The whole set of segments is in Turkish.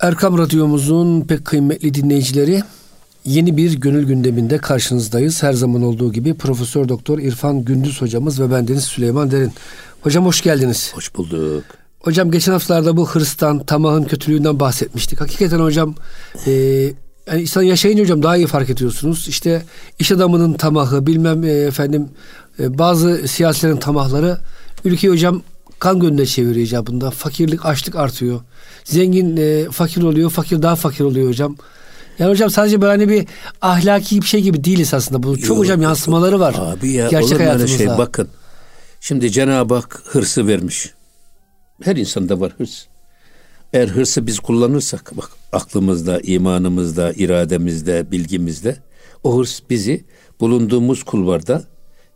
Erkam Radyomuzun pek kıymetli dinleyicileri yeni bir gönül gündeminde karşınızdayız. Her zaman olduğu gibi Profesör Doktor İrfan Gündüz hocamız ve bendeniz Süleyman Derin. Hocam hoş geldiniz. Hoş bulduk. Hocam geçen haftalarda bu hırstan, tamahın kötülüğünden bahsetmiştik. Hakikaten hocam e, yani insan yaşayınca hocam daha iyi fark ediyorsunuz. İşte iş adamının tamahı, bilmem e, efendim e, bazı siyasilerin tamahları ülkeyi hocam kan gönlüne çeviriyor icabında. Fakirlik, açlık artıyor. Zengin e, fakir oluyor, fakir daha fakir oluyor hocam. Yani hocam sadece böyle hani bir ahlaki bir şey gibi değiliz aslında. Bu çok Yok, hocam yansımaları var. Abi ya Gerçek olur hayatımızda. şey bakın. Şimdi Cenab-ı Hak hırsı vermiş. Her insanda var hırs. Eğer hırsı biz kullanırsak bak aklımızda, imanımızda, irademizde, bilgimizde o hırs bizi bulunduğumuz kulvarda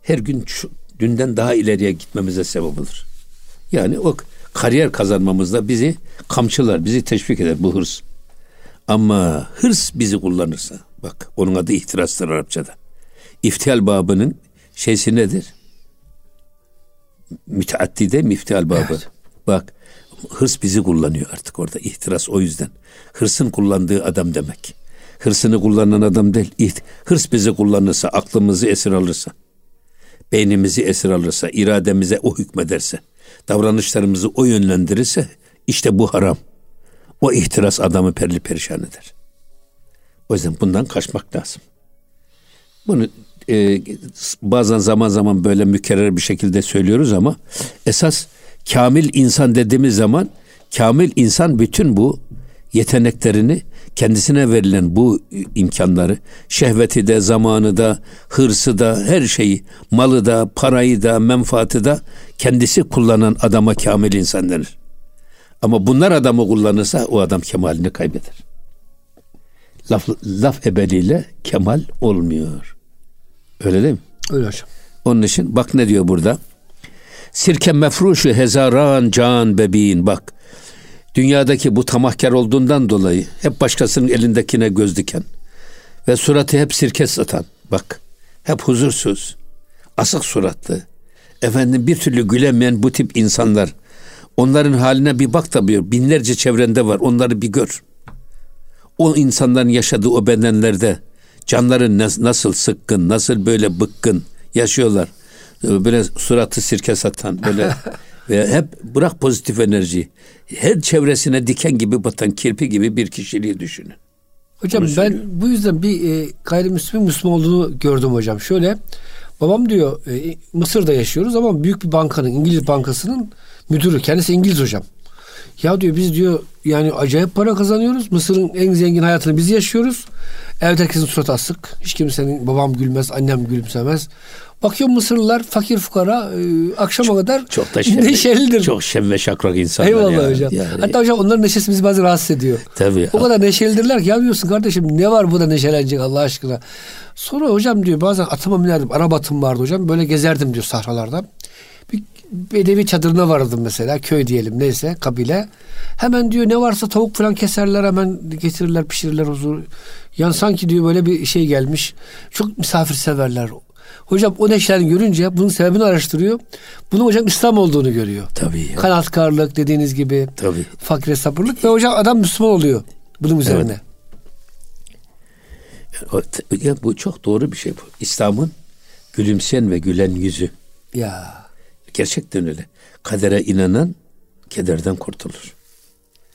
her gün şu, dünden daha ileriye gitmemize sebep olur. Yani o kariyer kazanmamızda bizi kamçılar, bizi teşvik eder bu hırs. Ama hırs bizi kullanırsa, bak onun adı ihtirastır Arapçada. İftihal babının şeysi nedir? Müteaddide miftihal babı. Evet. Bak hırs bizi kullanıyor artık orada. İhtiras o yüzden. Hırsın kullandığı adam demek. Hırsını kullanan adam değil. İht- Hırs bizi kullanırsa, aklımızı esir alırsa, beynimizi esir alırsa, irademize o hükmederse, davranışlarımızı o yönlendirirse işte bu haram. O ihtiras adamı perli perişan eder. O yüzden bundan kaçmak lazım. Bunu e, bazen zaman zaman böyle mükerrer bir şekilde söylüyoruz ama esas kamil insan dediğimiz zaman kamil insan bütün bu yeteneklerini kendisine verilen bu imkanları şehveti de zamanı da hırsı da her şeyi malı da parayı da menfaati da kendisi kullanan adama kamil insan denir. Ama bunlar adamı kullanırsa o adam kemalini kaybeder. Laf, laf ebeliyle kemal olmuyor. Öyle değil mi? Öyle hocam. Onun için bak ne diyor burada. Sirke mefruşu hezaran can bebeğin bak. Dünyadaki bu tamahkar olduğundan dolayı hep başkasının elindekine göz diken ve suratı hep sirke satan bak hep huzursuz asık suratlı efendim bir türlü gülemeyen bu tip insanlar onların haline bir bak tabii binlerce çevrende var onları bir gör o insanların yaşadığı o bedenlerde canları nas- nasıl sıkkın, nasıl böyle bıkkın yaşıyorlar. Böyle suratı sirke satan böyle ve hep bırak pozitif enerjiyi. Her çevresine diken gibi batan kirpi gibi bir kişiliği düşünün. Hocam ben bu yüzden bir e, gayrimüslim Müslüman olduğunu gördüm hocam. Şöyle babam diyor e, Mısır'da yaşıyoruz ama büyük bir bankanın İngiliz bankasının müdürü. Kendisi İngiliz hocam. Ya diyor biz diyor yani acayip para kazanıyoruz. Mısır'ın en zengin hayatını biz yaşıyoruz. Evde herkesin suratı asık. Hiç kimsenin babam gülmez, annem gülümsemez. Bakıyor Mısırlılar fakir fukara e, akşama kadar Çok da şen, neşelidir. çok şen ve şakrak insanlar. Eyvallah ya. hocam. Yani, Hatta hocam onların neşesi bizi bazen rahatsız ediyor. Tabii. O kadar neşelidirler ki ya diyorsun kardeşim ne var bu da neşelenecek Allah aşkına. Sonra hocam diyor bazen atıma binerdim. Araba atım vardı hocam. Böyle gezerdim diyor sahralarda. Bedevi çadırına vardım mesela. Köy diyelim neyse kabile. Hemen diyor ne varsa tavuk falan keserler hemen getirirler pişirirler huzur. Yani sanki diyor böyle bir şey gelmiş. Çok misafirseverler. Hocam o neşelerini görünce bunun sebebini araştırıyor. Bunun hocam İslam olduğunu görüyor. Tabii ya. Kanatkarlık dediğiniz gibi. Tabii. Fakire sabırlık ve hocam adam Müslüman oluyor bunun üzerine. O- ya bu çok doğru bir şey bu. İslam'ın gülümseyen ve gülen yüzü. Ya Gerçekten öyle. Kadere inanan kederden kurtulur.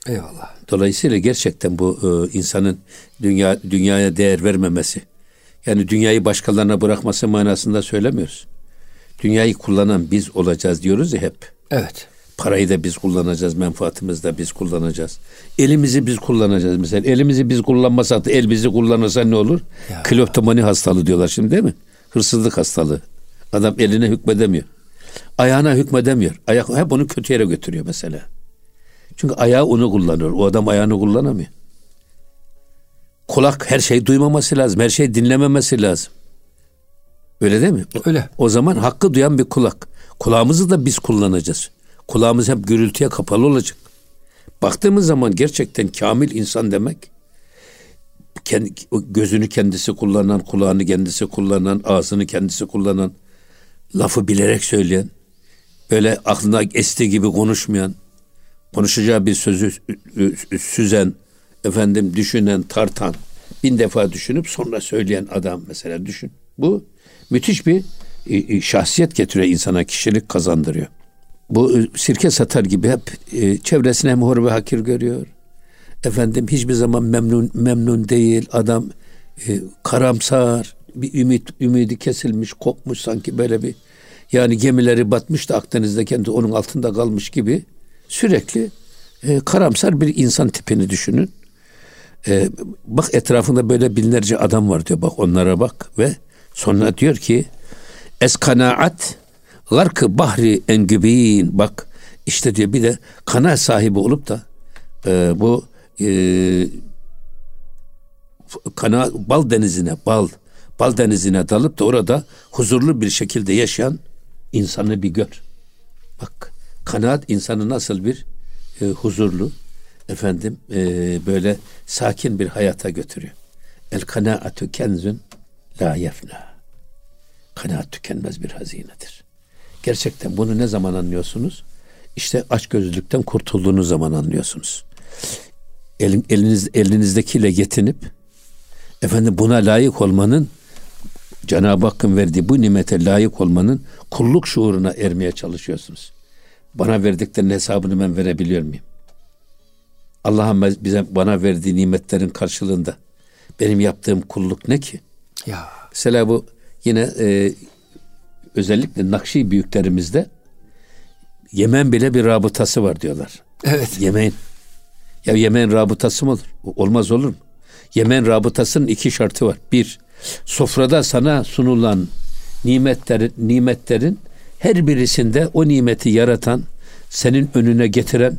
eyvallah. Dolayısıyla gerçekten bu e, insanın dünya dünyaya değer vermemesi, yani dünyayı başkalarına bırakması manasında söylemiyoruz. Dünyayı kullanan biz olacağız diyoruz ya hep. Evet. Parayı da biz kullanacağız, menfaatimizi de biz kullanacağız. Elimizi biz kullanacağız mesela. Elimizi biz kullanmasak da el bizi kullanırsa ne olur? Ya. Kleptomani hastalığı diyorlar şimdi değil mi? Hırsızlık hastalığı. Adam eline hükmedemiyor. Ayağına hükmedemiyor. Ayak hep onu kötü yere götürüyor mesela. Çünkü ayağı onu kullanıyor. O adam ayağını kullanamıyor. Kulak her şeyi duymaması lazım. Her şeyi dinlememesi lazım. Öyle değil mi? Öyle. O zaman hakkı duyan bir kulak. Kulağımızı da biz kullanacağız. Kulağımız hep gürültüye kapalı olacak. Baktığımız zaman gerçekten kamil insan demek kendi, gözünü kendisi kullanan, kulağını kendisi kullanan, ağzını kendisi kullanan, lafı bilerek söyleyen, böyle aklına estiği gibi konuşmayan, konuşacağı bir sözü süzen, efendim düşünen, tartan, bin defa düşünüp sonra söyleyen adam mesela düşün. Bu müthiş bir şahsiyet getiriyor insana, kişilik kazandırıyor. Bu sirke satar gibi hep e, çevresine hor ve hakir görüyor. Efendim hiçbir zaman memnun memnun değil. Adam e, karamsar, bir ümit ümidi kesilmiş, kopmuş sanki böyle bir yani gemileri batmış da Akdeniz'de kendi onun altında kalmış gibi sürekli e, karamsar bir insan tipini düşünün. E, bak etrafında böyle binlerce adam var diyor. Bak onlara bak ve sonra diyor ki es kanaat garkı bahri engübin bak işte diyor bir de kana sahibi olup da e, bu e, kana bal denizine bal bal denizine dalıp da orada huzurlu bir şekilde yaşayan insanı bir gör. Bak kanaat insanı nasıl bir e, huzurlu efendim e, böyle sakin bir hayata götürüyor. El kanaatu kenzun la yefna. Kanaat tükenmez bir hazinedir. Gerçekten bunu ne zaman anlıyorsunuz? İşte açgözlülükten kurtulduğunuz zaman anlıyorsunuz. Elin, eliniz, elinizdekiyle yetinip efendim buna layık olmanın Cenab-ı Hakk'ın verdiği bu nimete layık olmanın kulluk şuuruna ermeye çalışıyorsunuz. Bana verdiklerinin hesabını ben verebiliyor muyum? Allah'ın bize bana verdiği nimetlerin karşılığında benim yaptığım kulluk ne ki? Ya. Mesela bu yine e, özellikle Nakşi büyüklerimizde Yemen bile bir rabıtası var diyorlar. Evet. Yemen. Ya Yemen rabıtası mı olur? Olmaz olur mu? Yemen rabıtasının iki şartı var. Bir, sofrada sana sunulan nimetlerin, nimetlerin her birisinde o nimeti yaratan, senin önüne getiren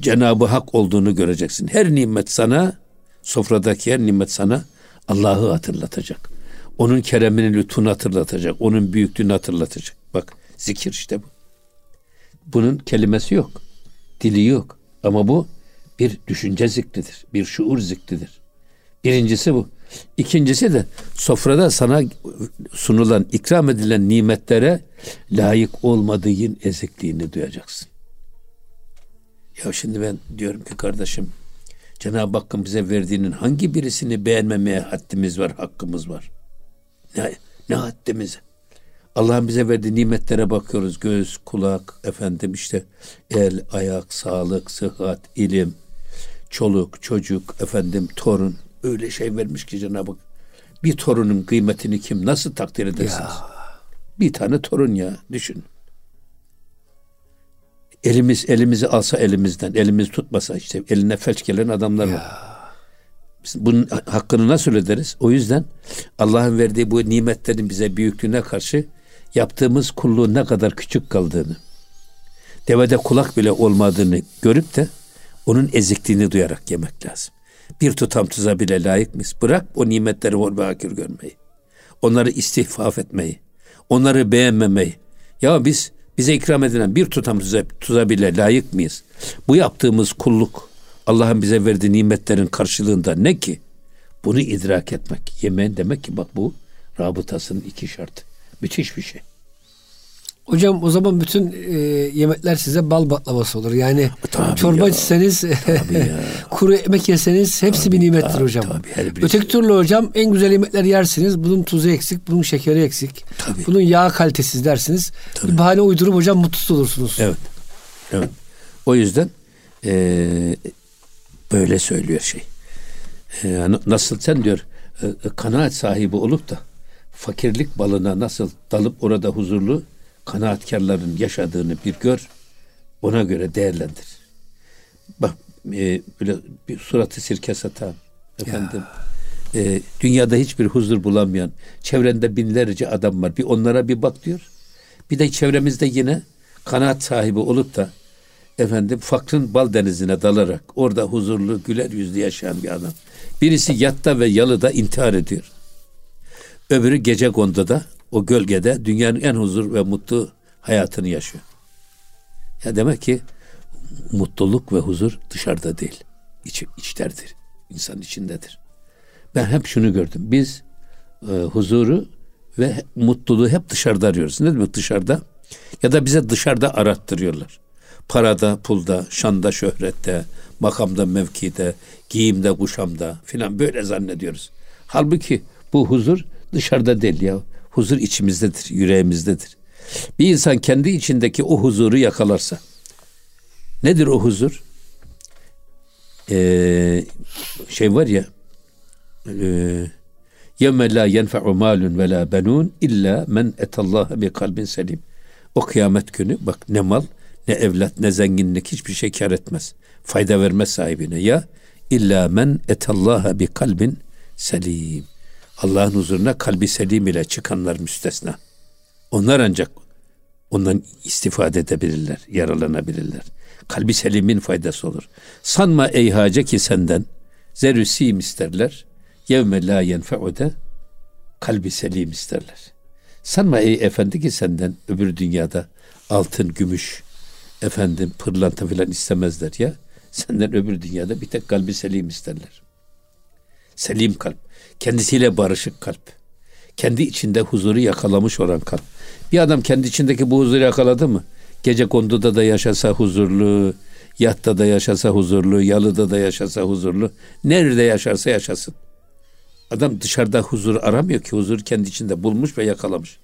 Cenab-ı Hak olduğunu göreceksin. Her nimet sana, sofradaki her nimet sana Allah'ı hatırlatacak. Onun keremini lütfunu hatırlatacak. Onun büyüklüğünü hatırlatacak. Bak zikir işte bu. Bunun kelimesi yok. Dili yok. Ama bu bir düşünce zikridir. Bir şuur zikridir. Birincisi bu. İkincisi de sofrada sana sunulan, ikram edilen nimetlere layık olmadığın ezikliğini duyacaksın. Ya şimdi ben diyorum ki kardeşim Cenab-ı Hakk'ın bize verdiğinin hangi birisini beğenmemeye haddimiz var, hakkımız var? Ne, ne haddimiz? Allah'ın bize verdiği nimetlere bakıyoruz. Göz, kulak, efendim işte el, ayak, sağlık, sıhhat, ilim, çoluk, çocuk, efendim torun. Öyle şey vermiş ki Cenab-ı Hak. Bir torunun kıymetini kim nasıl takdir edersiniz? Ya. Bir tane torun ya düşün. Elimiz elimizi alsa elimizden, elimiz tutmasa işte eline felç gelen adamlar ya. var. bunun hakkını nasıl öderiz? O yüzden Allah'ın verdiği bu nimetlerin bize büyüklüğüne karşı yaptığımız kulluğun ne kadar küçük kaldığını, devede kulak bile olmadığını görüp de onun ezikliğini duyarak yemek lazım. Bir tutam tuza bile layık mıyız? Bırak o nimetleri hor ve görmeyi. Onları istihfaf etmeyi. Onları beğenmemeyi. Ya biz bize ikram edilen bir tutam tuza, tuza bile layık mıyız? Bu yaptığımız kulluk Allah'ın bize verdiği nimetlerin karşılığında ne ki? Bunu idrak etmek. Yemen demek ki bak bu rabıtasının iki şartı. Müthiş bir şey. Hocam o zaman bütün e, yemekler size bal baklavası olur. Yani tabii çorba ya. içseniz, kuru ekmek yeseniz hepsi tabii, bir nimettir tabii, hocam. Tabii, Öteki türlü hocam en güzel yemekler yersiniz. Bunun tuzu eksik, bunun şekeri eksik. Tabii. Bunun yağ kalitesiz dersiniz. Tabii. Bir bahane uydurup hocam mutsuz olursunuz. Evet. Evet. O yüzden e, böyle söylüyor şey. E, nasıl sen diyor e, kanaat sahibi olup da fakirlik balına nasıl dalıp orada huzurlu kanaatkarların yaşadığını bir gör, ona göre değerlendir. Bak e, böyle bir suratı sirke satan, efendim, e, dünyada hiçbir huzur bulamayan, çevrende binlerce adam var. Bir onlara bir bak diyor. Bir de çevremizde yine kanaat sahibi olup da efendim fakrın bal denizine dalarak orada huzurlu güler yüzlü yaşayan bir adam. Birisi yatta ve yalıda intihar ediyor. Öbürü gece konduda o gölgede dünyanın en huzur ve mutlu hayatını yaşıyor. Ya demek ki mutluluk ve huzur dışarıda değil. İç, içlerdir. İnsan içindedir. Ben hep şunu gördüm. Biz e, huzuru ve mutluluğu hep dışarıda arıyoruz. Ne demek dışarıda? Ya da bize dışarıda arattırıyorlar. parada, pulda, şanda, şöhrette, makamda, mevkide, giyimde, kuşamda filan böyle zannediyoruz. Halbuki bu huzur dışarıda değil ya huzur içimizdedir, yüreğimizdedir. Bir insan kendi içindeki o huzuru yakalarsa, nedir o huzur? Ee, şey var ya, e, yevme la yenfe'u malun ve la benun illa men etallaha bi kalbin selim. O kıyamet günü bak ne mal, ne evlat, ne zenginlik hiçbir şey kar etmez. Fayda vermez sahibine ya illa men etallaha bi kalbin selim. Allah'ın huzuruna kalbi selim ile çıkanlar müstesna. Onlar ancak ondan istifade edebilirler, yaralanabilirler. Kalbi selimin faydası olur. Sanma ey hace ki senden zerüsim isterler. Yevme la yenfe'u de kalbi selim isterler. Sanma ey efendi ki senden öbür dünyada altın, gümüş, efendim pırlanta filan istemezler ya. Senden öbür dünyada bir tek kalbi selim isterler. Selim kalp. Kendisiyle barışık kalp. Kendi içinde huzuru yakalamış olan kalp. Bir adam kendi içindeki bu huzuru yakaladı mı? Gece konduda da yaşasa huzurlu, yatta da yaşasa huzurlu, yalıda da yaşasa huzurlu. Nerede yaşarsa yaşasın. Adam dışarıda huzur aramıyor ki huzur kendi içinde bulmuş ve yakalamış.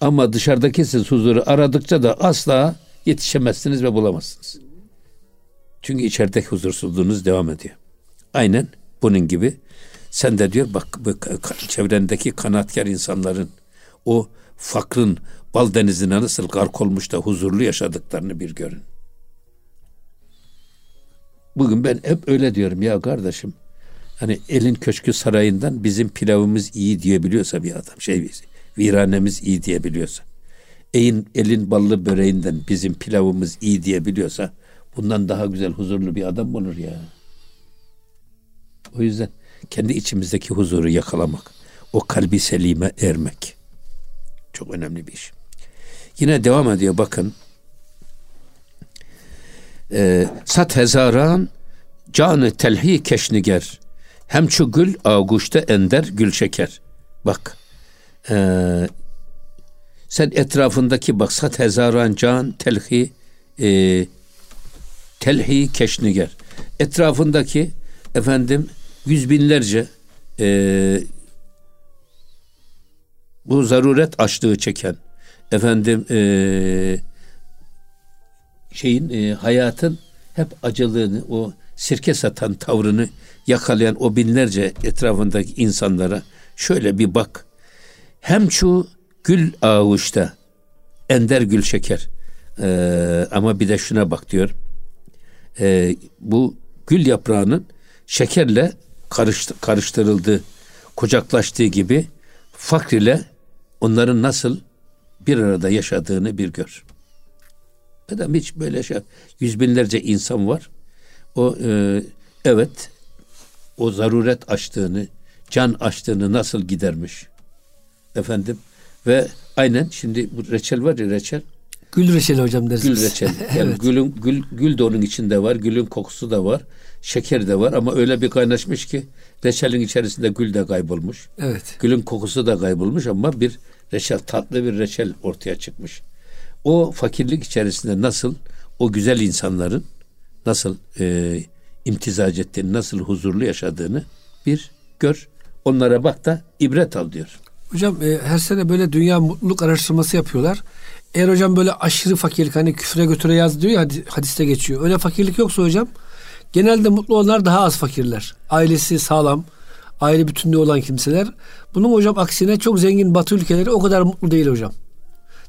Ama dışarıdaki siz huzuru aradıkça da asla yetişemezsiniz ve bulamazsınız. Çünkü içerideki huzursuzluğunuz devam ediyor. Aynen bunun gibi sen de diyor bak çevrendeki kanaatkar insanların o fakrın bal denizine nasıl gark olmuş da huzurlu yaşadıklarını bir görün. Bugün ben hep öyle diyorum ya kardeşim. Hani elin köşkü sarayından bizim pilavımız iyi diyebiliyorsa bir adam şey viranemiz iyi diyebiliyorsa. Elin, elin ballı böreğinden bizim pilavımız iyi diyebiliyorsa bundan daha güzel huzurlu bir adam olur ya? O yüzden kendi içimizdeki huzuru yakalamak, o kalbi selime ermek çok önemli bir iş. Yine devam ediyor bakın. Ee, sat hezaran canı telhi keşniger hem şu gül ağuşta ender gül şeker. Bak ee, sen etrafındaki bak sat hezaran can telhi e, telhi keşniger. Etrafındaki efendim yüz binlerce e, bu zaruret açlığı çeken efendim e, şeyin e, hayatın hep acılığını o sirke satan tavrını yakalayan o binlerce etrafındaki insanlara şöyle bir bak. Hem şu gül ağuşta ender gül şeker ee, ama bir de şuna bak diyor. Ee, bu gül yaprağının şekerle karıştı, karıştırıldığı, kucaklaştığı gibi fakr ile onların nasıl bir arada yaşadığını bir gör. Adam hiç böyle şey, yüz binlerce insan var. O e, evet o zaruret açtığını, can açtığını nasıl gidermiş. Efendim ve aynen şimdi bu reçel var ya reçel. Gül reçeli hocam dersiniz. Gül reçel. Yani evet. gülün gül gül de onun içinde var. Gülün kokusu da var. Şeker de var ama öyle bir kaynaşmış ki reçelin içerisinde gül de kaybolmuş. Evet. Gülün kokusu da kaybolmuş ama bir reçel tatlı bir reçel ortaya çıkmış. O fakirlik içerisinde nasıl o güzel insanların nasıl e, imtizac ettiğini, nasıl huzurlu yaşadığını bir gör. Onlara bak da ibret al diyor. Hocam e, her sene böyle dünya mutluluk araştırması yapıyorlar. Eğer hocam böyle aşırı fakirlik hani küfre götüre yaz diyor ya hadiste geçiyor. Öyle fakirlik yoksa hocam genelde mutlu olanlar daha az fakirler. Ailesi sağlam, aile bütünlüğü olan kimseler. Bunun hocam aksine çok zengin batı ülkeleri o kadar mutlu değil hocam.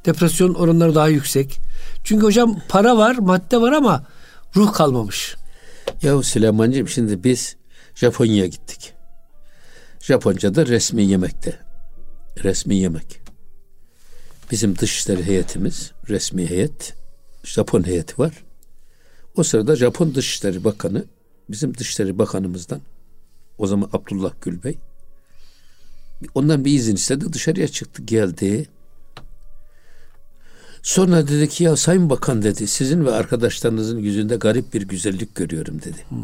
Depresyon oranları daha yüksek. Çünkü hocam para var, madde var ama ruh kalmamış. Ya Süleyman'cığım şimdi biz Japonya'ya gittik. Japonca'da resmi yemekte. Resmi yemek. Bizim dışişleri heyetimiz, resmi heyet, Japon heyeti var. O sırada Japon Dışişleri Bakanı, bizim Dışişleri Bakanımızdan, o zaman Abdullah Gül Bey, ondan bir izin istedi, dışarıya çıktı, geldi. Sonra dedi ki ya Sayın Bakan dedi sizin ve arkadaşlarınızın yüzünde garip bir güzellik görüyorum dedi. Hmm.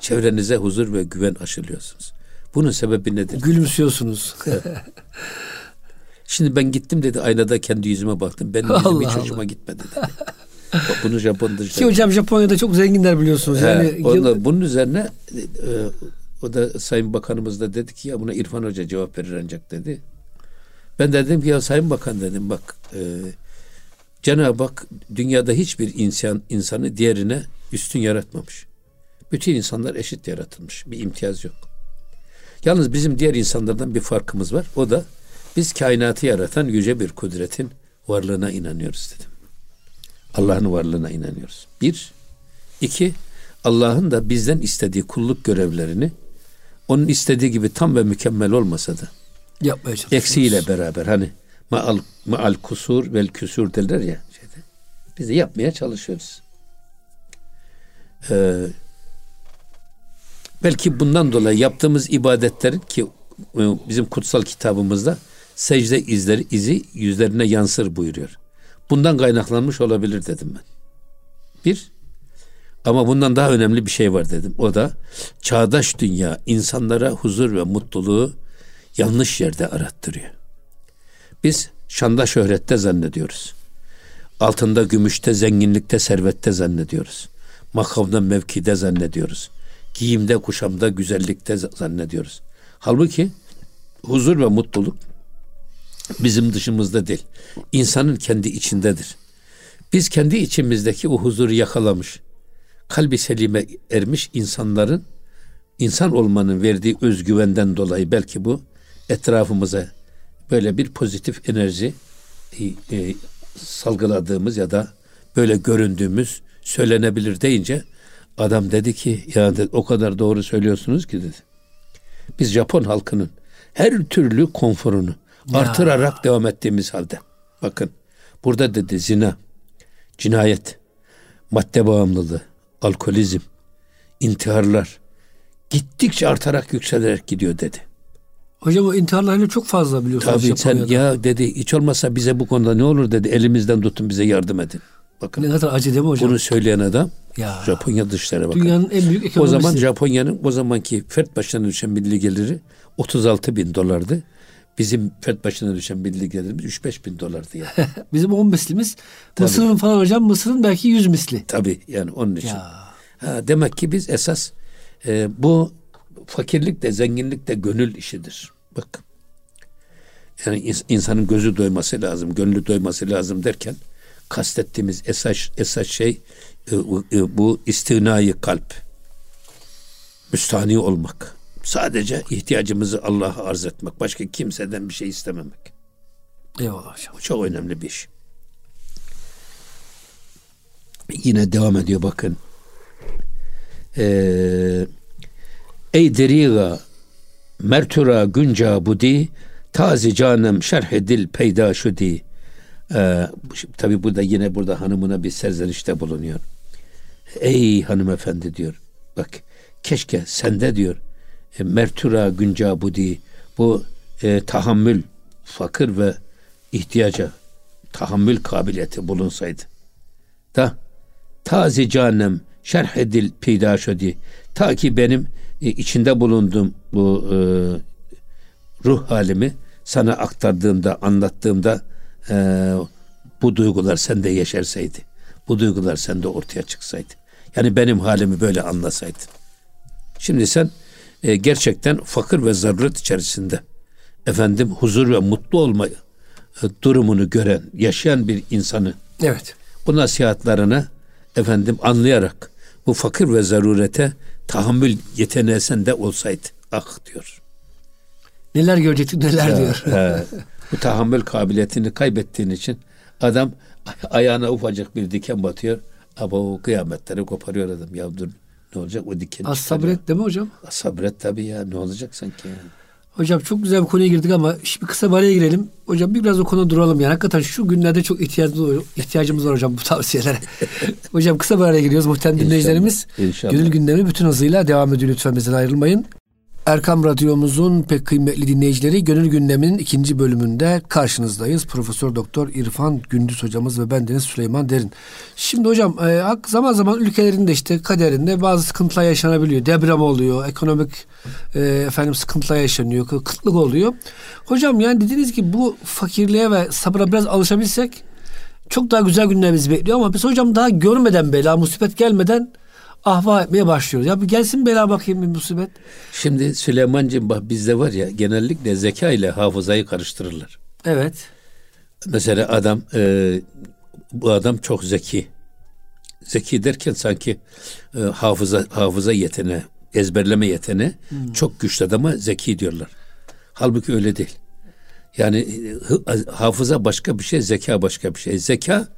Çevrenize huzur ve güven aşılıyorsunuz. Bunun sebebi nedir? Gülümsüyorsunuz. Şimdi ben gittim dedi aynada kendi yüzüme baktım. Benim yüzüm hiç hoşuma gitmedi dedi. Bunu Japon'da Ki hocam Japonya'da çok zenginler biliyorsunuz. He, Yani ondan, yıl- bunun üzerine e, o da Sayın Bakanımız da dedi ki ya buna İrfan Hoca cevap verir ancak dedi. Ben de dedim ki ya Sayın Bakan dedim bak e, Cenab-ı Hak dünyada hiçbir insan insanı diğerine üstün yaratmamış. Bütün insanlar eşit yaratılmış. Bir imtiyaz yok. Yalnız bizim diğer insanlardan bir farkımız var. O da biz kainatı yaratan yüce bir kudretin varlığına inanıyoruz dedim. Allah'ın varlığına inanıyoruz. Bir. iki Allah'ın da bizden istediği kulluk görevlerini onun istediği gibi tam ve mükemmel olmasa da yapmaya çalışıyoruz. eksiğiyle beraber hani maal, maal kusur vel küsur derler ya şeyde. Biz de yapmaya çalışıyoruz. Ee, belki bundan dolayı yaptığımız ibadetlerin ki e, bizim kutsal kitabımızda secde izleri izi yüzlerine yansır buyuruyor. Bundan kaynaklanmış olabilir dedim ben. Bir, ama bundan daha önemli bir şey var dedim. O da çağdaş dünya insanlara huzur ve mutluluğu yanlış yerde arattırıyor. Biz şanda şöhrette zannediyoruz. Altında gümüşte, zenginlikte, servette zannediyoruz. Makamda, mevkide zannediyoruz. Giyimde, kuşamda, güzellikte zannediyoruz. Halbuki huzur ve mutluluk bizim dışımızda değil. İnsanın kendi içindedir. Biz kendi içimizdeki o huzuru yakalamış, kalbi selime ermiş insanların insan olmanın verdiği özgüvenden dolayı belki bu etrafımıza böyle bir pozitif enerji e, e, salgıladığımız ya da böyle göründüğümüz söylenebilir deyince adam dedi ki ya dedi, o kadar doğru söylüyorsunuz ki dedi. Biz Japon halkının her türlü konforunu Ya. artırarak devam ettiğimiz halde bakın burada dedi zina, cinayet, madde bağımlılığı, alkolizm, intiharlar gittikçe artarak yükselerek gidiyor dedi. Hocam o intiharlarıyla çok fazla biliyorsunuz Tabii sen ya dedi hiç olmazsa bize bu konuda ne olur dedi elimizden tutun bize yardım edin. Bakın Ne kadar acı değil mi hocam? bunu söyleyen adam ya. Japonya Dışişleri Bakanı. Dünyanın en büyük o ekonomisi. zaman Japonya'nın o zamanki fert başına düşen milli geliri 36 bin dolardı. Bizim fert başına düşen milli gelirimiz 3-5 bin dolardı yani. Bizim 10 mislimiz. Mısır'ın falan hocam Mısır'ın belki 100 misli. Tabii yani onun için. Ya. Ha, demek ki biz esas e, bu fakirlik de zenginlik de gönül işidir. Bak. Yani ins- insanın gözü doyması lazım, gönlü doyması lazım derken kastettiğimiz esas esas şey e, e, bu istinayı kalp. Müstahni olmak. Sadece ihtiyacımızı Allah'a arz etmek. Başka kimseden bir şey istememek. Eyvallah hocam. Bu çok önemli bir iş. Yine devam ediyor bakın. Ee, Ey deriga mertura günca budi tazi canem şerh dil peyda şudi. Ee, tabi burada yine burada hanımına bir serzenişte bulunuyor. Ey hanımefendi diyor. Bak keşke sende diyor e, mertura günca budi bu e, tahammül fakir ve ihtiyaca tahammül kabiliyeti bulunsaydı. Da tazi canem şerh edil peydaşodi ta ki benim e, içinde bulunduğum bu e, ruh halimi sana aktardığımda anlattığımda e, bu duygular sende yeşerseydi. Bu duygular sende ortaya çıksaydı. Yani benim halimi böyle anlasaydın. Şimdi sen e, gerçekten fakir ve zaruret içerisinde efendim huzur ve mutlu olma e, durumunu gören, yaşayan bir insanı Evet. bu nasihatlarını efendim anlayarak bu fakir ve zarurete tahammül yeteneği sende olsaydı ah diyor. Neler görecektik neler diyor. He, bu tahammül kabiliyetini kaybettiğin için adam ayağına ufacık bir diken batıyor. Ama o kıyametleri koparıyor adam. Ya dur ne olacak o diken Az çıkar ya. sabret değil mi hocam? Sabret tabii ya ne olacak sanki ya. Hocam çok güzel bir konuya girdik ama şimdi kısa bir araya girelim. Hocam biraz o konuda duralım yani. Hakikaten şu günlerde çok ihtiyacımız var, ihtiyacımız var hocam bu tavsiyelere. hocam kısa bir araya giriyoruz muhtemelen dinleyicilerimiz. İnşallah. Gönül gündemi bütün hızıyla devam ediyor lütfen bizden ayrılmayın. Erkam Radyomuzun pek kıymetli dinleyicileri Gönül Gündemi'nin ikinci bölümünde karşınızdayız. Profesör Doktor İrfan Gündüz hocamız ve bendeniz Süleyman Derin. Şimdi hocam e, zaman zaman ülkelerinde işte kaderinde bazı sıkıntılar yaşanabiliyor. Deprem oluyor, ekonomik e, efendim sıkıntılar yaşanıyor, kı- kıtlık oluyor. Hocam yani dediğiniz gibi bu fakirliğe ve sabıra biraz alışabilsek çok daha güzel günler bizi bekliyor ama biz hocam daha görmeden bela, musibet gelmeden ahva etmeye başlıyoruz. Ya bir gelsin bela bakayım bir musibet. Şimdi Süleyman'cığım bak bizde var ya genellikle zeka ile hafızayı karıştırırlar. Evet. Mesela adam e, bu adam çok zeki. Zeki derken sanki e, hafıza hafıza yetene, ezberleme yetene hmm. çok güçlü adama zeki diyorlar. Halbuki öyle değil. Yani e, hafıza başka bir şey, zeka başka bir şey. Zeka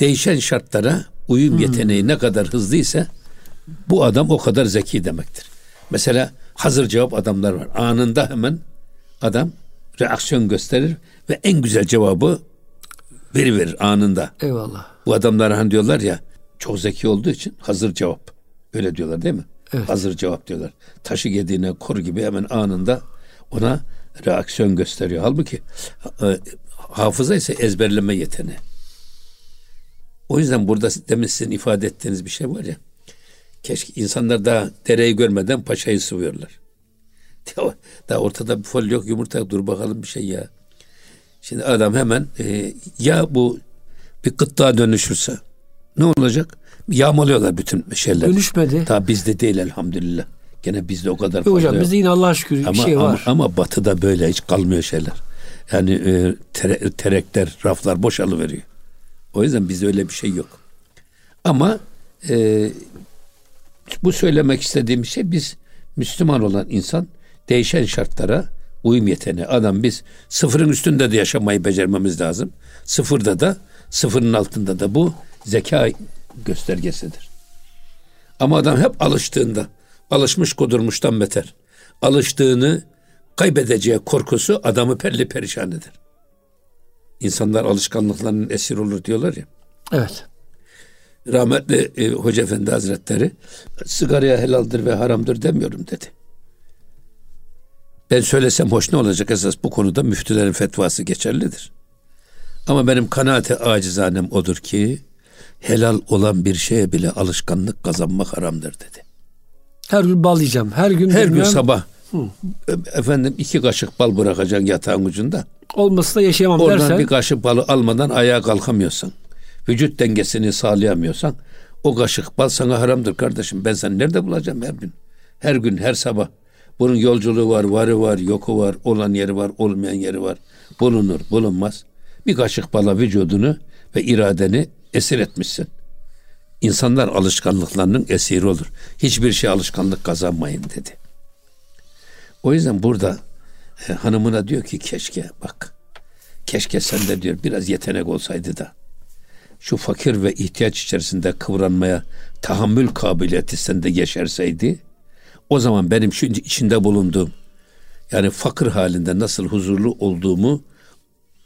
değişen şartlara uyum hmm. yeteneği ne kadar hızlı ise bu adam o kadar zeki demektir. Mesela hazır cevap adamlar var. Anında hemen adam reaksiyon gösterir ve en güzel cevabı veri verir anında. Eyvallah. Bu adamlar hani diyorlar ya çok zeki olduğu için hazır cevap. Öyle diyorlar değil mi? Evet. Hazır cevap diyorlar. Taşı yediğine kor gibi hemen anında ona reaksiyon gösteriyor. Halbuki e, hafıza ise ezberleme yeteneği. O yüzden burada demin sizin ifade ettiğiniz bir şey var ya. Keşke insanlar daha dereyi görmeden paşayı sıvıyorlar. Daha ortada bir fol yok yumurta dur bakalım bir şey ya. Şimdi adam hemen e, ya bu bir kıtlığa dönüşürse ne olacak? Yağmalıyorlar bütün şeyler. Dönüşmedi. Ta bizde değil elhamdülillah. Gene bizde o kadar fazla Hocam bizde yine Allah'a şükür ama, bir şey var. Ama, ama batıda böyle hiç kalmıyor şeyler. Yani e, tere, terekler, raflar boşalıveriyor. O yüzden bizde öyle bir şey yok. Ama e, bu söylemek istediğim şey biz Müslüman olan insan değişen şartlara uyum yeteneği. Adam biz sıfırın üstünde de yaşamayı becermemiz lazım. Sıfırda da sıfırın altında da bu zeka göstergesidir. Ama adam hep alıştığında alışmış kudurmuştan beter. Alıştığını kaybedeceği korkusu adamı perli perişan eder. İnsanlar alışkanlıklarının esir olur diyorlar ya. Evet. Rahmetli e, Hoca Efendi Hazretleri sigaraya helaldir ve haramdır demiyorum dedi. Ben söylesem hoş ne olacak esas bu konuda müftülerin fetvası geçerlidir. Ama benim kanaate acizanem odur ki helal olan bir şeye bile alışkanlık kazanmak haramdır dedi. Her gün bal yiyeceğim. Her gün her gün sabah Hı. efendim iki kaşık bal bırakacaksın yatağın ucunda. Olması da yaşayamam Oradan dersen. bir kaşık balı almadan ayağa kalkamıyorsan, vücut dengesini sağlayamıyorsan o kaşık bal sana haramdır kardeşim. Ben seni nerede bulacağım her gün? Her gün, her sabah. Bunun yolculuğu var, varı var, yoku var, olan yeri var, olmayan yeri var. Bulunur, bulunmaz. Bir kaşık bala vücudunu ve iradeni esir etmişsin. İnsanlar alışkanlıklarının esiri olur. Hiçbir şey alışkanlık kazanmayın dedi. O yüzden burada e, hanımına diyor ki keşke bak keşke sende diyor biraz yetenek olsaydı da şu fakir ve ihtiyaç içerisinde kıvranmaya tahammül kabiliyeti sende geçerseydi o zaman benim şu içinde bulunduğum yani fakir halinde nasıl huzurlu olduğumu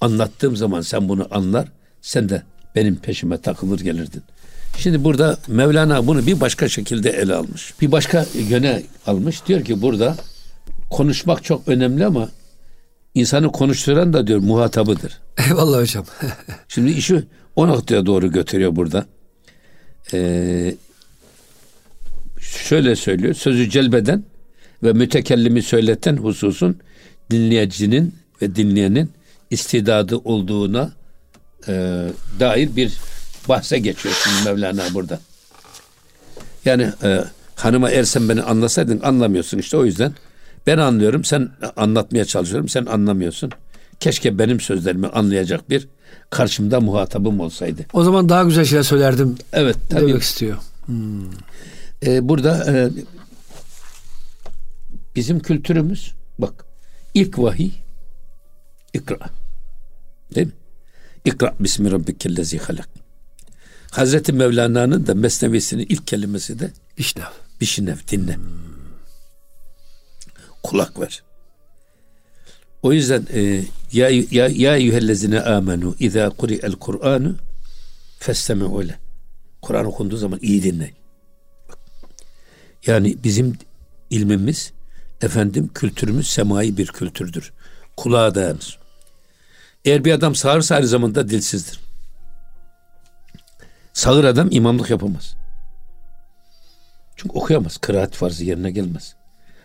anlattığım zaman sen bunu anlar sen de benim peşime takılır gelirdin. Şimdi burada Mevlana bunu bir başka şekilde ele almış. Bir başka yöne almış. Diyor ki burada konuşmak çok önemli ama insanı konuşturan da diyor muhatabıdır. Eyvallah hocam. Şimdi işi o noktaya doğru götürüyor burada. Ee, şöyle söylüyor. Sözü celbeden ve mütekellimi söyleten hususun dinleyicinin ve dinleyenin istidadı olduğuna e, dair bir bahse geçiyor şimdi Mevlana burada. Yani e, hanıma eğer sen beni anlasaydın anlamıyorsun işte o yüzden ben anlıyorum sen anlatmaya çalışıyorum sen anlamıyorsun. Keşke benim sözlerimi anlayacak bir karşımda muhatabım olsaydı. O zaman daha güzel şeyler söylerdim. Evet tabii. Demek istiyor. Hmm. Ee, burada e, bizim kültürümüz bak ilk vahiy ikra. Değil mi? İkra bismi rabbikellezi halak. Hazreti Mevlana'nın da mesnevisinin ilk kelimesi de Bişnev. Bişnev dinle. Hmm. Kulak ver. O yüzden e, ya ya ya eyyühellezine amenu iza kuri'el Kur'anu festemi'u le. Kur'an okunduğu zaman iyi dinle. Yani bizim ilmimiz efendim kültürümüz semai bir kültürdür. Kulağa dayanır. Eğer bir adam sağırsa aynı zamanda dilsizdir. Sağır adam imamlık yapamaz. Çünkü okuyamaz. Kıraat farzı yerine gelmez.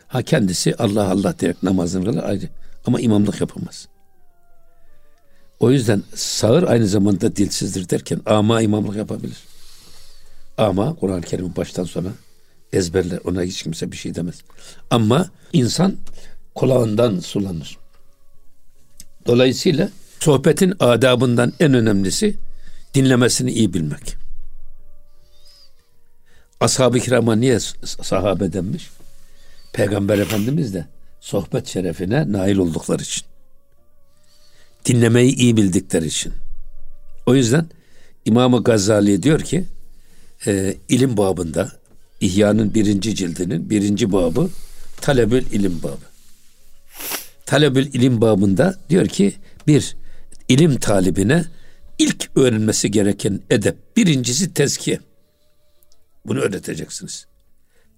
Ha kendisi Allah Allah diyerek namazını kılar ayrı. Ama imamlık yapamaz. O yüzden sağır aynı zamanda dilsizdir derken ama imamlık yapabilir. Ama Kur'an-ı Kerim'i baştan sona ezberler. Ona hiç kimse bir şey demez. Ama insan kulağından sulanır. Dolayısıyla sohbetin adabından en önemlisi dinlemesini iyi bilmek. Ashab-ı kirama niye sahabe denmiş? Peygamber Efendimiz de sohbet şerefine nail oldukları için. Dinlemeyi iyi bildikleri için. O yüzden İmam-ı Gazali diyor ki e, ilim babında İhya'nın birinci cildinin birinci babı talebül ilim babı. Talebül ilim babında diyor ki bir ilim talibine ilk öğrenmesi gereken edep birincisi tezkiye. Bunu öğreteceksiniz.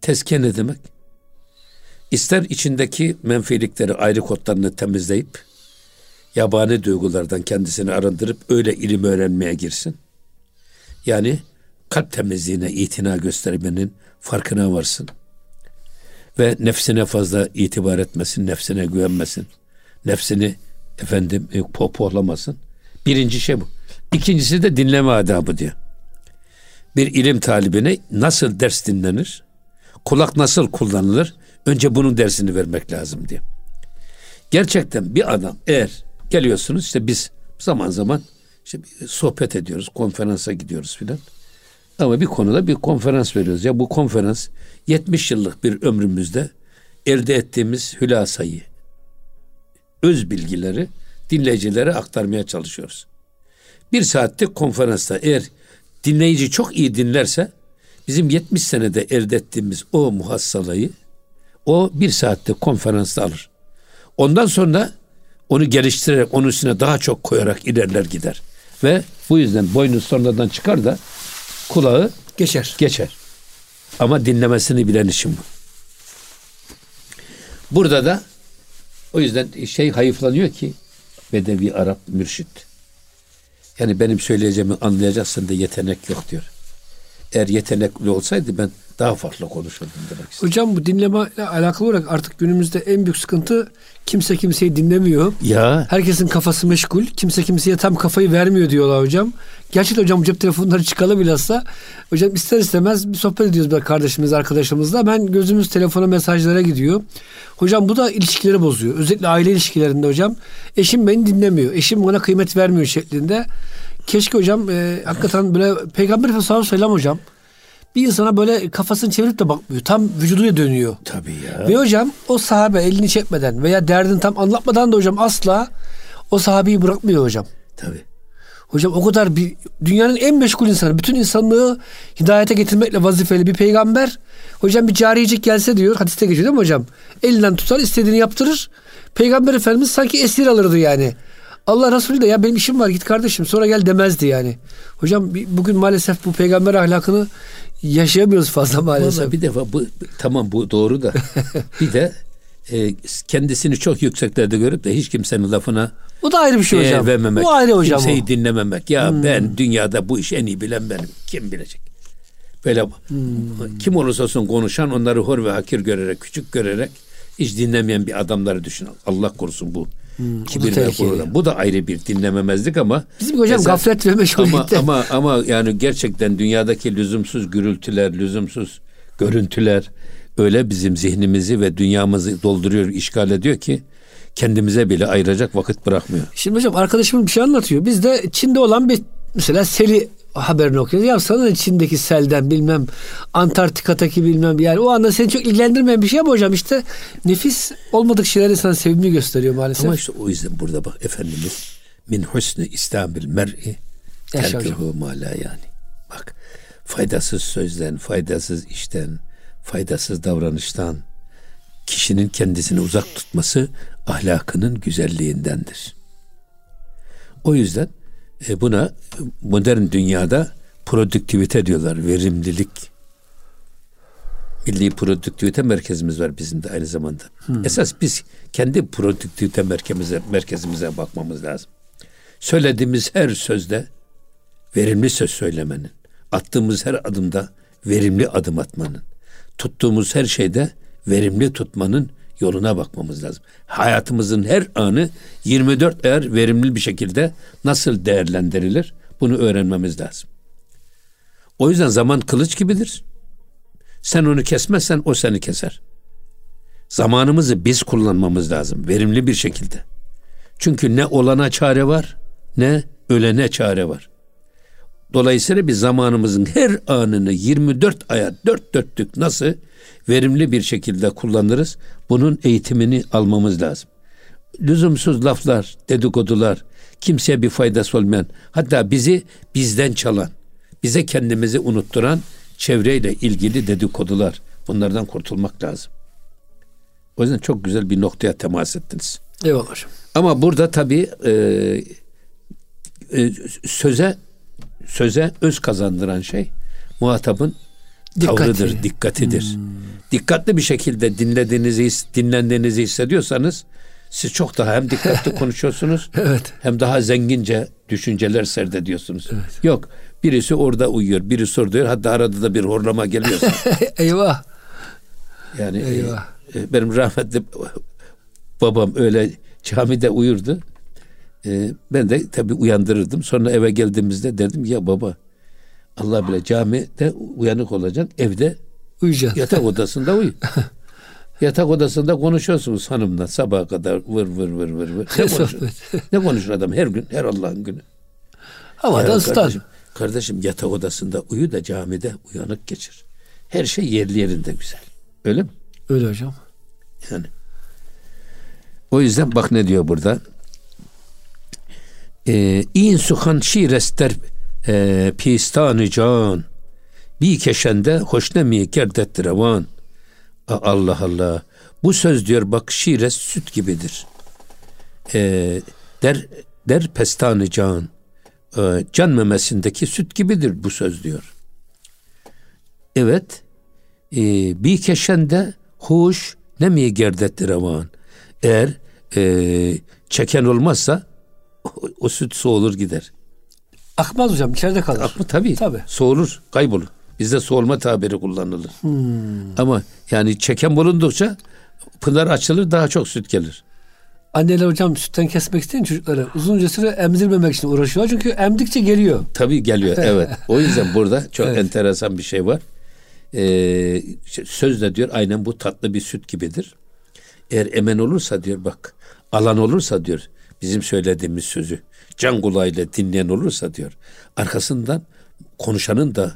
Tezkiye ne demek? İster içindeki menfilikleri, ayrı kodlarını temizleyip yabani duygulardan kendisini arındırıp öyle ilim öğrenmeye girsin. Yani kalp temizliğine itina göstermenin farkına varsın. Ve nefsine fazla itibar etmesin, nefsine güvenmesin. Nefsini efendim e, pohpohlamasın. Birinci şey bu. İkincisi de dinleme adabı diyor. Bir ilim talibine nasıl ders dinlenir? Kulak nasıl kullanılır? Önce bunun dersini vermek lazım diye. Gerçekten bir adam eğer geliyorsunuz işte biz zaman zaman işte sohbet ediyoruz, konferansa gidiyoruz filan. Ama bir konuda bir konferans veriyoruz. Ya bu konferans 70 yıllık bir ömrümüzde elde ettiğimiz hülasayı, öz bilgileri dinleyicilere aktarmaya çalışıyoruz. Bir saatlik konferansta eğer dinleyici çok iyi dinlerse bizim 70 senede elde ettiğimiz o muhassalayı o bir saatte konferansta alır. Ondan sonra onu geliştirerek onun üstüne daha çok koyarak ilerler gider. Ve bu yüzden boynu sonradan çıkar da kulağı geçer. Geçer. Ama dinlemesini bilen işim bu. Burada da o yüzden şey hayıflanıyor ki Bedevi Arap mürşit. Yani benim söyleyeceğimi anlayacaksın da yetenek yok diyor. Eğer yetenekli olsaydı ben daha farklı konuşurdum demek istedim. Hocam bu dinleme ile alakalı olarak artık günümüzde en büyük sıkıntı kimse kimseyi dinlemiyor. Ya. Herkesin kafası meşgul. Kimse kimseye tam kafayı vermiyor diyorlar hocam. Gerçekten hocam cep telefonları çıkalı bilhassa. Hocam ister istemez bir sohbet ediyoruz böyle kardeşimiz arkadaşımızla. Ben gözümüz telefona mesajlara gidiyor. Hocam bu da ilişkileri bozuyor. Özellikle aile ilişkilerinde hocam. Eşim beni dinlemiyor. Eşim bana kıymet vermiyor şeklinde. Keşke hocam e, hakikaten böyle Peygamber Efendimiz hocam bir insana böyle kafasını çevirip de bakmıyor. Tam vücuduyla dönüyor. Tabii ya. Ve hocam o sahabe elini çekmeden veya derdini tam anlatmadan da hocam asla o sahabeyi bırakmıyor hocam. Tabii. Hocam o kadar bir dünyanın en meşgul insanı, bütün insanlığı hidayete getirmekle vazifeli bir peygamber. Hocam bir cariyecik gelse diyor, hadiste geçiyor değil mi hocam? Elinden tutar, istediğini yaptırır. Peygamber Efendimiz sanki esir alırdı yani. Allah Resulü de ya benim işim var git kardeşim sonra gel demezdi yani. Hocam bugün maalesef bu peygamber ahlakını yaşayamıyoruz fazla maalesef. Vallahi bir defa bu tamam bu doğru da bir de e, kendisini çok yükseklerde görüp de hiç kimsenin lafına bu da ayrı bir şey hocam. Vermemek, bu ayrı hocam. Kimseyi o. dinlememek. Ya hmm. ben dünyada bu işi en iyi bilen benim. Kim bilecek? Böyle hmm. kim olursa olsun konuşan onları hor ve hakir görerek, küçük görerek hiç dinlemeyen bir adamları düşün. Allah korusun bu. Hmm, kibir ve. Bu da ayrı bir dinlememezlik ama bizim hocam mesela, gaflet ve meşguliyette. Ama, ama ama yani gerçekten dünyadaki lüzumsuz gürültüler, lüzumsuz görüntüler öyle bizim zihnimizi ve dünyamızı dolduruyor, işgal ediyor ki kendimize bile ayıracak vakit bırakmıyor. Şimdi hocam arkadaşımın bir şey anlatıyor. Biz de Çin'de olan bir mesela seli haberini okuyoruz. Ya sana Çin'deki selden bilmem Antarktika'daki bilmem yani o anda seni çok ilgilendirmeyen bir şey ama hocam işte nefis olmadık şeyler insana sevimli gösteriyor maalesef. Ama işte o yüzden burada bak Efendimiz min husni İslamil mer'i terkihu mala yani. Bak faydasız sözden, faydasız işten, faydasız davranıştan kişinin kendisini uzak tutması ahlakının güzelliğindendir. O yüzden e, buna modern dünyada produktivite diyorlar, verimlilik. Milli produktivite merkezimiz var bizim de aynı zamanda. Hmm. Esas biz kendi produktivite merkezimize, merkezimize bakmamız lazım. Söylediğimiz her sözde verimli söz söylemenin, attığımız her adımda verimli adım atmanın, tuttuğumuz her şeyde verimli tutmanın yoluna bakmamız lazım. Hayatımızın her anı 24 eğer verimli bir şekilde nasıl değerlendirilir bunu öğrenmemiz lazım. O yüzden zaman kılıç gibidir. Sen onu kesmezsen o seni keser. Zamanımızı biz kullanmamız lazım verimli bir şekilde. Çünkü ne olana çare var ne ölene çare var. Dolayısıyla biz zamanımızın her anını 24 aya dört dörtlük nasıl verimli bir şekilde kullanırız? Bunun eğitimini almamız lazım. Lüzumsuz laflar, dedikodular, kimseye bir faydası olmayan, hatta bizi bizden çalan, bize kendimizi unutturan çevreyle ilgili dedikodular. Bunlardan kurtulmak lazım. O yüzden çok güzel bir noktaya temas ettiniz. Eyvallah. Ama burada tabii e, e, söze söze öz kazandıran şey muhatabın Dikkati. tavrıdır, dikkatidir. Hmm. Dikkatli bir şekilde dinlediğinizi, dinlendiğinizi hissediyorsanız siz çok daha hem dikkatli konuşuyorsunuz evet. hem daha zengince düşünceler serdediyorsunuz. Evet. Yok birisi orada uyuyor, birisi orada uyuyor. Hatta arada da bir horlama geliyorsa. Eyvah. Yani e, Eyvah. E, benim rahmetli babam öyle camide uyurdu. E, ben de tabii uyandırırdım. Sonra eve geldiğimizde derdim ya baba Allah bile camide uyanık olacaksın. Evde uyuyacaksın. Yatak odasında uyu. yatak odasında konuşuyorsunuz hanımla sabaha kadar vır vır vır vır vır. Ne konuşur, ne konuşur adam her gün, her Allah'ın günü. Havada ıslan. Kardeşim, kardeşim yatak odasında uyu da camide uyanık geçir. Her şey yerli yerinde güzel. Öyle mi? Öyle hocam. Yani. O yüzden bak ne diyor burada. Ee, in suhan şirester pistanı can bir keşende hoşnemi gerdet revan. Allah Allah. Bu söz diyor bak şire süt gibidir. E, der der pestanı can. E, can memesindeki süt gibidir bu söz diyor. Evet. E, bir keşende hoş ne mi gerdetti revan. Eğer e, çeken olmazsa o, o süt soğulur gider. Akmaz hocam içeride kalır. Akmı tabii. tabii. Soğulur, kaybolur. Bizde soğulma tabiri kullanılır. Hmm. Ama yani çeken bulundukça pınar açılır daha çok süt gelir. Anneler hocam sütten kesmek isteyen çocukları uzunca süre emzirmemek için uğraşıyorlar. Çünkü emdikçe geliyor. Tabii geliyor evet. O yüzden burada çok evet. enteresan bir şey var. Ee, sözde diyor aynen bu tatlı bir süt gibidir. Eğer emen olursa diyor bak alan olursa diyor bizim söylediğimiz sözü can kulağıyla dinleyen olursa diyor arkasından konuşanın da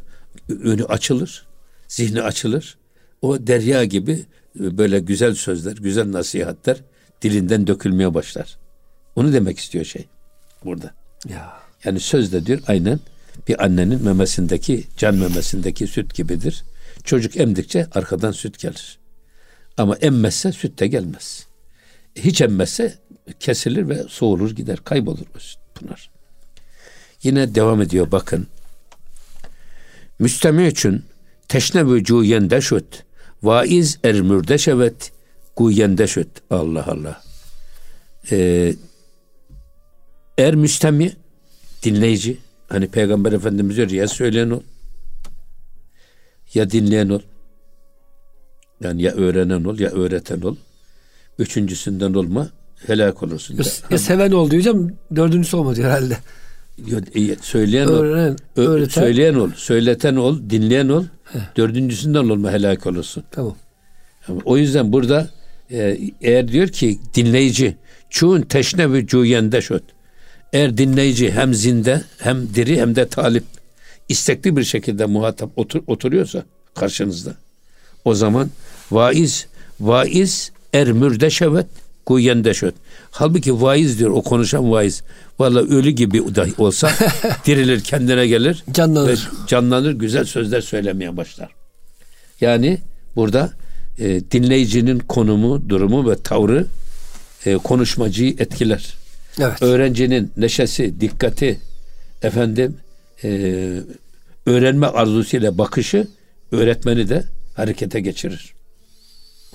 önü açılır, zihni açılır. O derya gibi e, böyle güzel sözler, güzel nasihatler dilinden dökülmeye başlar. Onu demek istiyor şey burada. Ya. Yani sözde diyor aynen bir annenin memesindeki, can memesindeki süt gibidir. Çocuk emdikçe arkadan süt gelir. Ama emmezse süt de gelmez. Hiç emmezse kesilir ve soğulur gider, kaybolur o pınar. Yine devam ediyor bakın. Müstemi için teşne vücu yendeşöt. Vaiz er mürdeşevet gu yendeşöt. Allah Allah. Ee, er müstemi dinleyici. Hani Peygamber Efendimiz diyor ya söyleyen ol. Ya dinleyen ol. Yani ya öğrenen ol ya öğreten ol. Üçüncüsünden olma helak olursun. Ya, ya seven ol diyeceğim. Dördüncüsü olmadı herhalde. E, söyleyen Öğren, ol, öğreten. söyleyen ol, söyleten ol, dinleyen ol. Heh. Dördüncüsünden olma helak olursun. Tamam. O yüzden burada e, eğer diyor ki dinleyici çun teşne ve cuyende şöt. Eğer dinleyici hem zinde hem diri hem de talip istekli bir şekilde muhatap otur, oturuyorsa karşınızda o zaman vaiz vaiz er mürdeşevet şöt. Halbuki vaiz diyor o konuşan vaiz. Valla ölü gibi dahi olsa dirilir kendine gelir. Canlanır. Canlanır güzel sözler söylemeye başlar. Yani burada e, dinleyicinin konumu, durumu ve tavrı e, konuşmacıyı etkiler. Evet. Öğrencinin neşesi, dikkati, efendim e, öğrenme arzusuyla bakışı öğretmeni de harekete geçirir.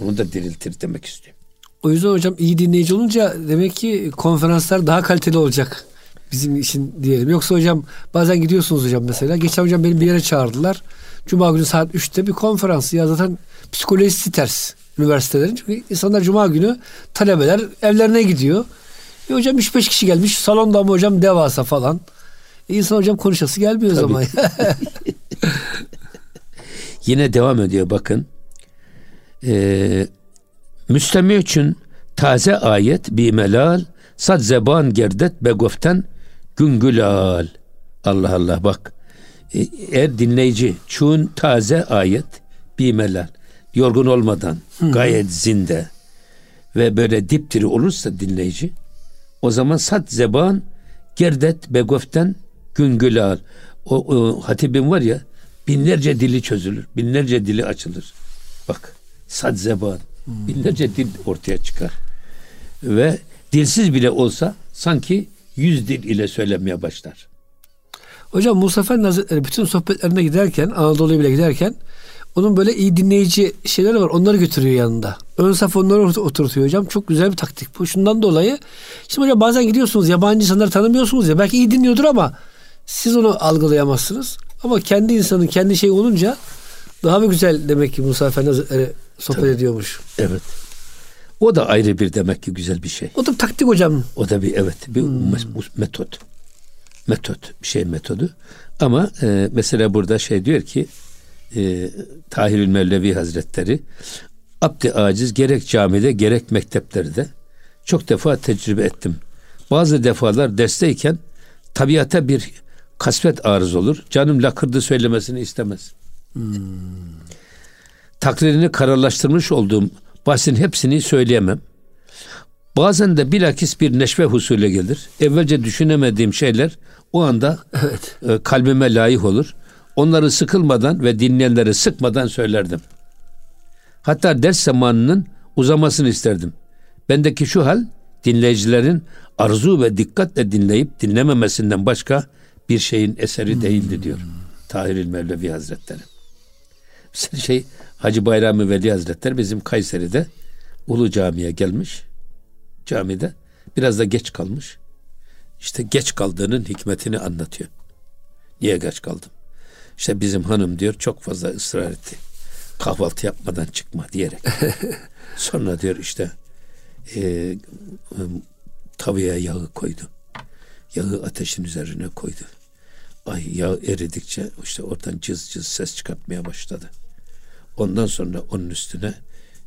Onu da diriltir demek istiyor. O yüzden hocam iyi dinleyici olunca demek ki konferanslar daha kaliteli olacak. Bizim için diyelim. Yoksa hocam bazen gidiyorsunuz hocam mesela. Geçen hocam beni bir yere çağırdılar. Cuma günü saat 3'te bir konferans. Ya zaten psikolojisi ters. üniversitelerin. Çünkü insanlar cuma günü talebeler evlerine gidiyor. E hocam 3-5 kişi gelmiş. Salonda ama hocam devasa falan. E insan hocam konuşası gelmiyor o zaman. Yine devam ediyor bakın. Ee, Müstemi için taze ayet bi melal sad zeban gerdet begoften güngülal. Allah Allah bak. Ee, eğer dinleyici çun taze ayet bi melal yorgun olmadan gayet zinde ve böyle dipdiri olursa dinleyici o zaman sat zeban gerdet begoften güngülal. O, o hatibim var ya binlerce dili çözülür. Binlerce dili açılır. Bak sad zeban. Binlerce dil ortaya çıkar. Ve dilsiz bile olsa sanki yüz dil ile söylemeye başlar. Hocam Efendi Hazretleri bütün sohbetlerine giderken Anadolu'ya bile giderken onun böyle iyi dinleyici şeyleri var. Onları götürüyor yanında. Ön saf onları oturtuyor hocam. Çok güzel bir taktik bu. Şundan dolayı şimdi hocam bazen gidiyorsunuz yabancı insanları tanımıyorsunuz ya. Belki iyi dinliyordur ama siz onu algılayamazsınız. Ama kendi insanın kendi şey olunca daha mı güzel demek ki Musa Efendi Hazretleri sohbet Tabii. ediyormuş. Evet. O da ayrı bir demek ki güzel bir şey. O da taktik hocam. O da bir evet bir hmm. metot. Metot bir şey metodu. Ama e, mesela burada şey diyor ki e, Tahirül Mevlevi Hazretleri abdi aciz gerek camide gerek mekteplerde çok defa tecrübe ettim. Bazı defalar dersteyken tabiata bir kasvet arız olur. Canım lakırdı söylemesini istemez. Hmm. Takdirini kararlaştırmış olduğum bahsin hepsini söyleyemem. Bazen de bilakis bir neşve husule gelir. Evvelce düşünemediğim şeyler o anda evet. e, kalbime layık olur. Onları sıkılmadan ve dinleyenleri sıkmadan söylerdim. Hatta ders zamanının uzamasını isterdim. Bendeki şu hal dinleyicilerin arzu ve dikkatle dinleyip dinlememesinden başka bir şeyin eseri değildi diyor. Tahiril Mevlevi Hazretleri. Şey Hacı Bayrami Veli Hazretleri bizim Kayseri'de Ulu Cami'ye gelmiş. Camide biraz da geç kalmış. İşte geç kaldığının hikmetini anlatıyor. Niye geç kaldım? İşte bizim hanım diyor çok fazla ısrar etti. Kahvaltı yapmadan çıkma diyerek. Sonra diyor işte e, tavaya yağı koydu. Yağı ateşin üzerine koydu. Ay yağ eridikçe işte oradan cız cız ses çıkartmaya başladı. Ondan sonra onun üstüne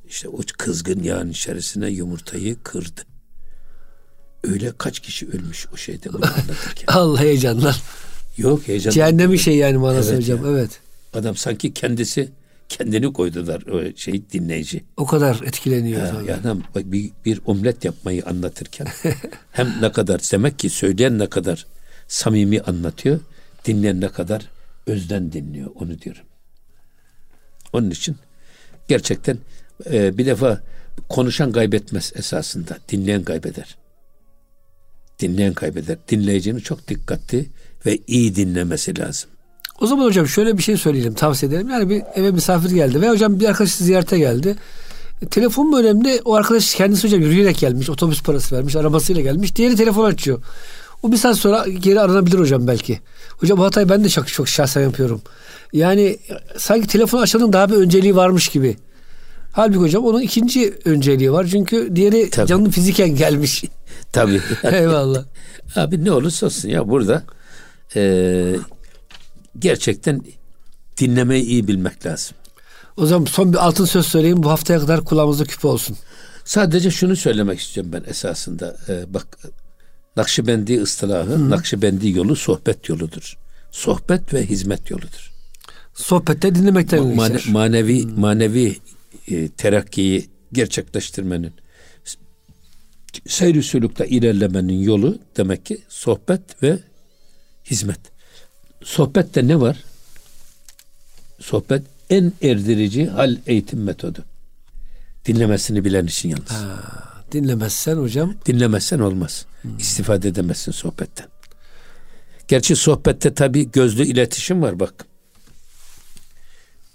işte o kızgın yağın içerisine yumurtayı kırdı. Öyle kaç kişi ölmüş o şeyde bunu anlatırken. Allah heyecanlar. Yok heyecan. Cehennem şey yani manası evet hocam. Ya. Evet. Adam sanki kendisi kendini koydular o şey dinleyici. O kadar etkileniyor. Ha, yani adam bir, bir omlet yapmayı anlatırken hem ne kadar demek ki söyleyen ne kadar samimi anlatıyor, dinleyen ne kadar özden dinliyor onu diyorum. Onun için gerçekten e, bir defa konuşan kaybetmez esasında. Dinleyen kaybeder. Dinleyen kaybeder. Dinleyicinin çok dikkatli ve iyi dinlemesi lazım. O zaman hocam şöyle bir şey söyleyelim, tavsiye edelim. Yani bir eve misafir geldi ve hocam bir arkadaş ziyarete geldi. E, telefon mu önemli? O arkadaş kendisi hocam yürüyerek gelmiş, otobüs parası vermiş, arabasıyla gelmiş. Diğeri telefon açıyor. O bir saat sonra geri aranabilir hocam belki. Hocam hatayı ben de çok çok şahsen yapıyorum. Yani sanki telefon açanın daha bir önceliği varmış gibi. Halbuki hocam onun ikinci önceliği var. Çünkü diğeri Tabii. canlı fiziken gelmiş. Tabii. Eyvallah. Abi ne olursa olsun ya burada e, gerçekten dinlemeyi iyi bilmek lazım. O zaman son bir altın söz söyleyeyim. Bu haftaya kadar kulağımızda küpe olsun. Sadece şunu söylemek istiyorum ben esasında. Ee, bak Nakşibendi ıstılahı, Hı. Nakşibendi yolu sohbet yoludur. Sohbet ve hizmet yoludur. Sohbette dinlemekten Ma- mane, manevi Hı. manevi e, terakkiyi gerçekleştirmenin seyri sülükte ilerlemenin yolu demek ki sohbet ve hizmet. Sohbette ne var? Sohbet en erdirici hal eğitim metodu. Dinlemesini bilen için yalnız. Ha, dinlemezsen hocam? Dinlemezsen olmaz. Hmm. İstifade edemezsin sohbetten. Gerçi sohbette tabi gözlü iletişim var bak.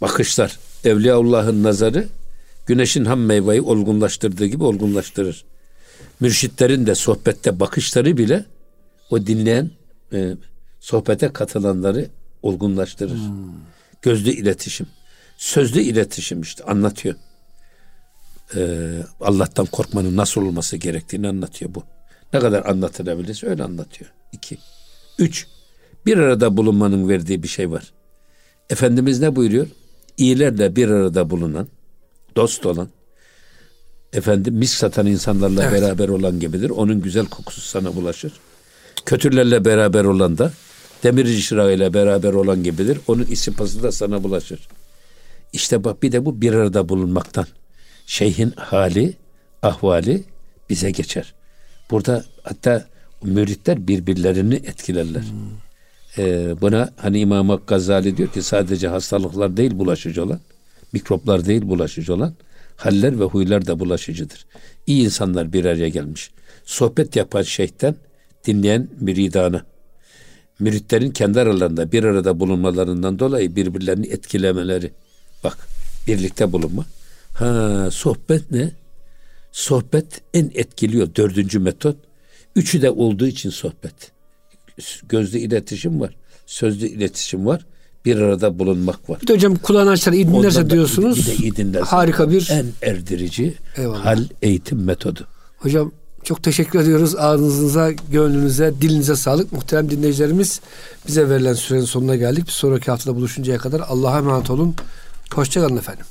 Bakışlar. Evliyaullah'ın nazarı güneşin ham meyveyi olgunlaştırdığı gibi olgunlaştırır. Mürşitlerin de sohbette bakışları bile o dinleyen e, sohbete katılanları olgunlaştırır. Hmm. Gözlü iletişim. Sözlü iletişim işte anlatıyor. E, Allah'tan korkmanın nasıl olması gerektiğini anlatıyor bu. Ne kadar anlatılabilirse öyle anlatıyor. İki. Üç. Bir arada bulunmanın verdiği bir şey var. Efendimiz ne buyuruyor? İyilerle bir arada bulunan, dost olan, efendim mis satan insanlarla evet. beraber olan gibidir. Onun güzel kokusu sana bulaşır. Kötülerle beraber olan da demirci çırağıyla beraber olan gibidir. Onun isipası da sana bulaşır. İşte bak bir de bu bir arada bulunmaktan. Şeyhin hali, ahvali bize geçer. Burada hatta müritler birbirlerini etkilerler. Hmm. Ee, buna hani İmam Gazali diyor ki sadece hastalıklar değil bulaşıcı olan, mikroplar değil bulaşıcı olan, haller ve huylar da bulaşıcıdır. İyi insanlar bir araya gelmiş. Sohbet yapan şeyhten dinleyen müridana. Müritlerin kendi aralarında bir arada bulunmalarından dolayı birbirlerini etkilemeleri. Bak birlikte bulunma. Ha sohbet ne? Sohbet en etkiliyor dördüncü metot. Üçü de olduğu için sohbet. Gözlü iletişim var. Sözlü iletişim var. Bir arada bulunmak var. Bir de hocam kulağını açar iyi dinlerse diyorsunuz. Bir de iyi dinlerse. Harika bir. En erdirici Eyvallah. hal eğitim metodu. Hocam çok teşekkür ediyoruz. Ağzınıza, gönlünüze, dilinize sağlık. Muhterem dinleyicilerimiz bize verilen sürenin sonuna geldik. Bir sonraki haftada buluşuncaya kadar Allah'a emanet olun. Hoşçakalın efendim.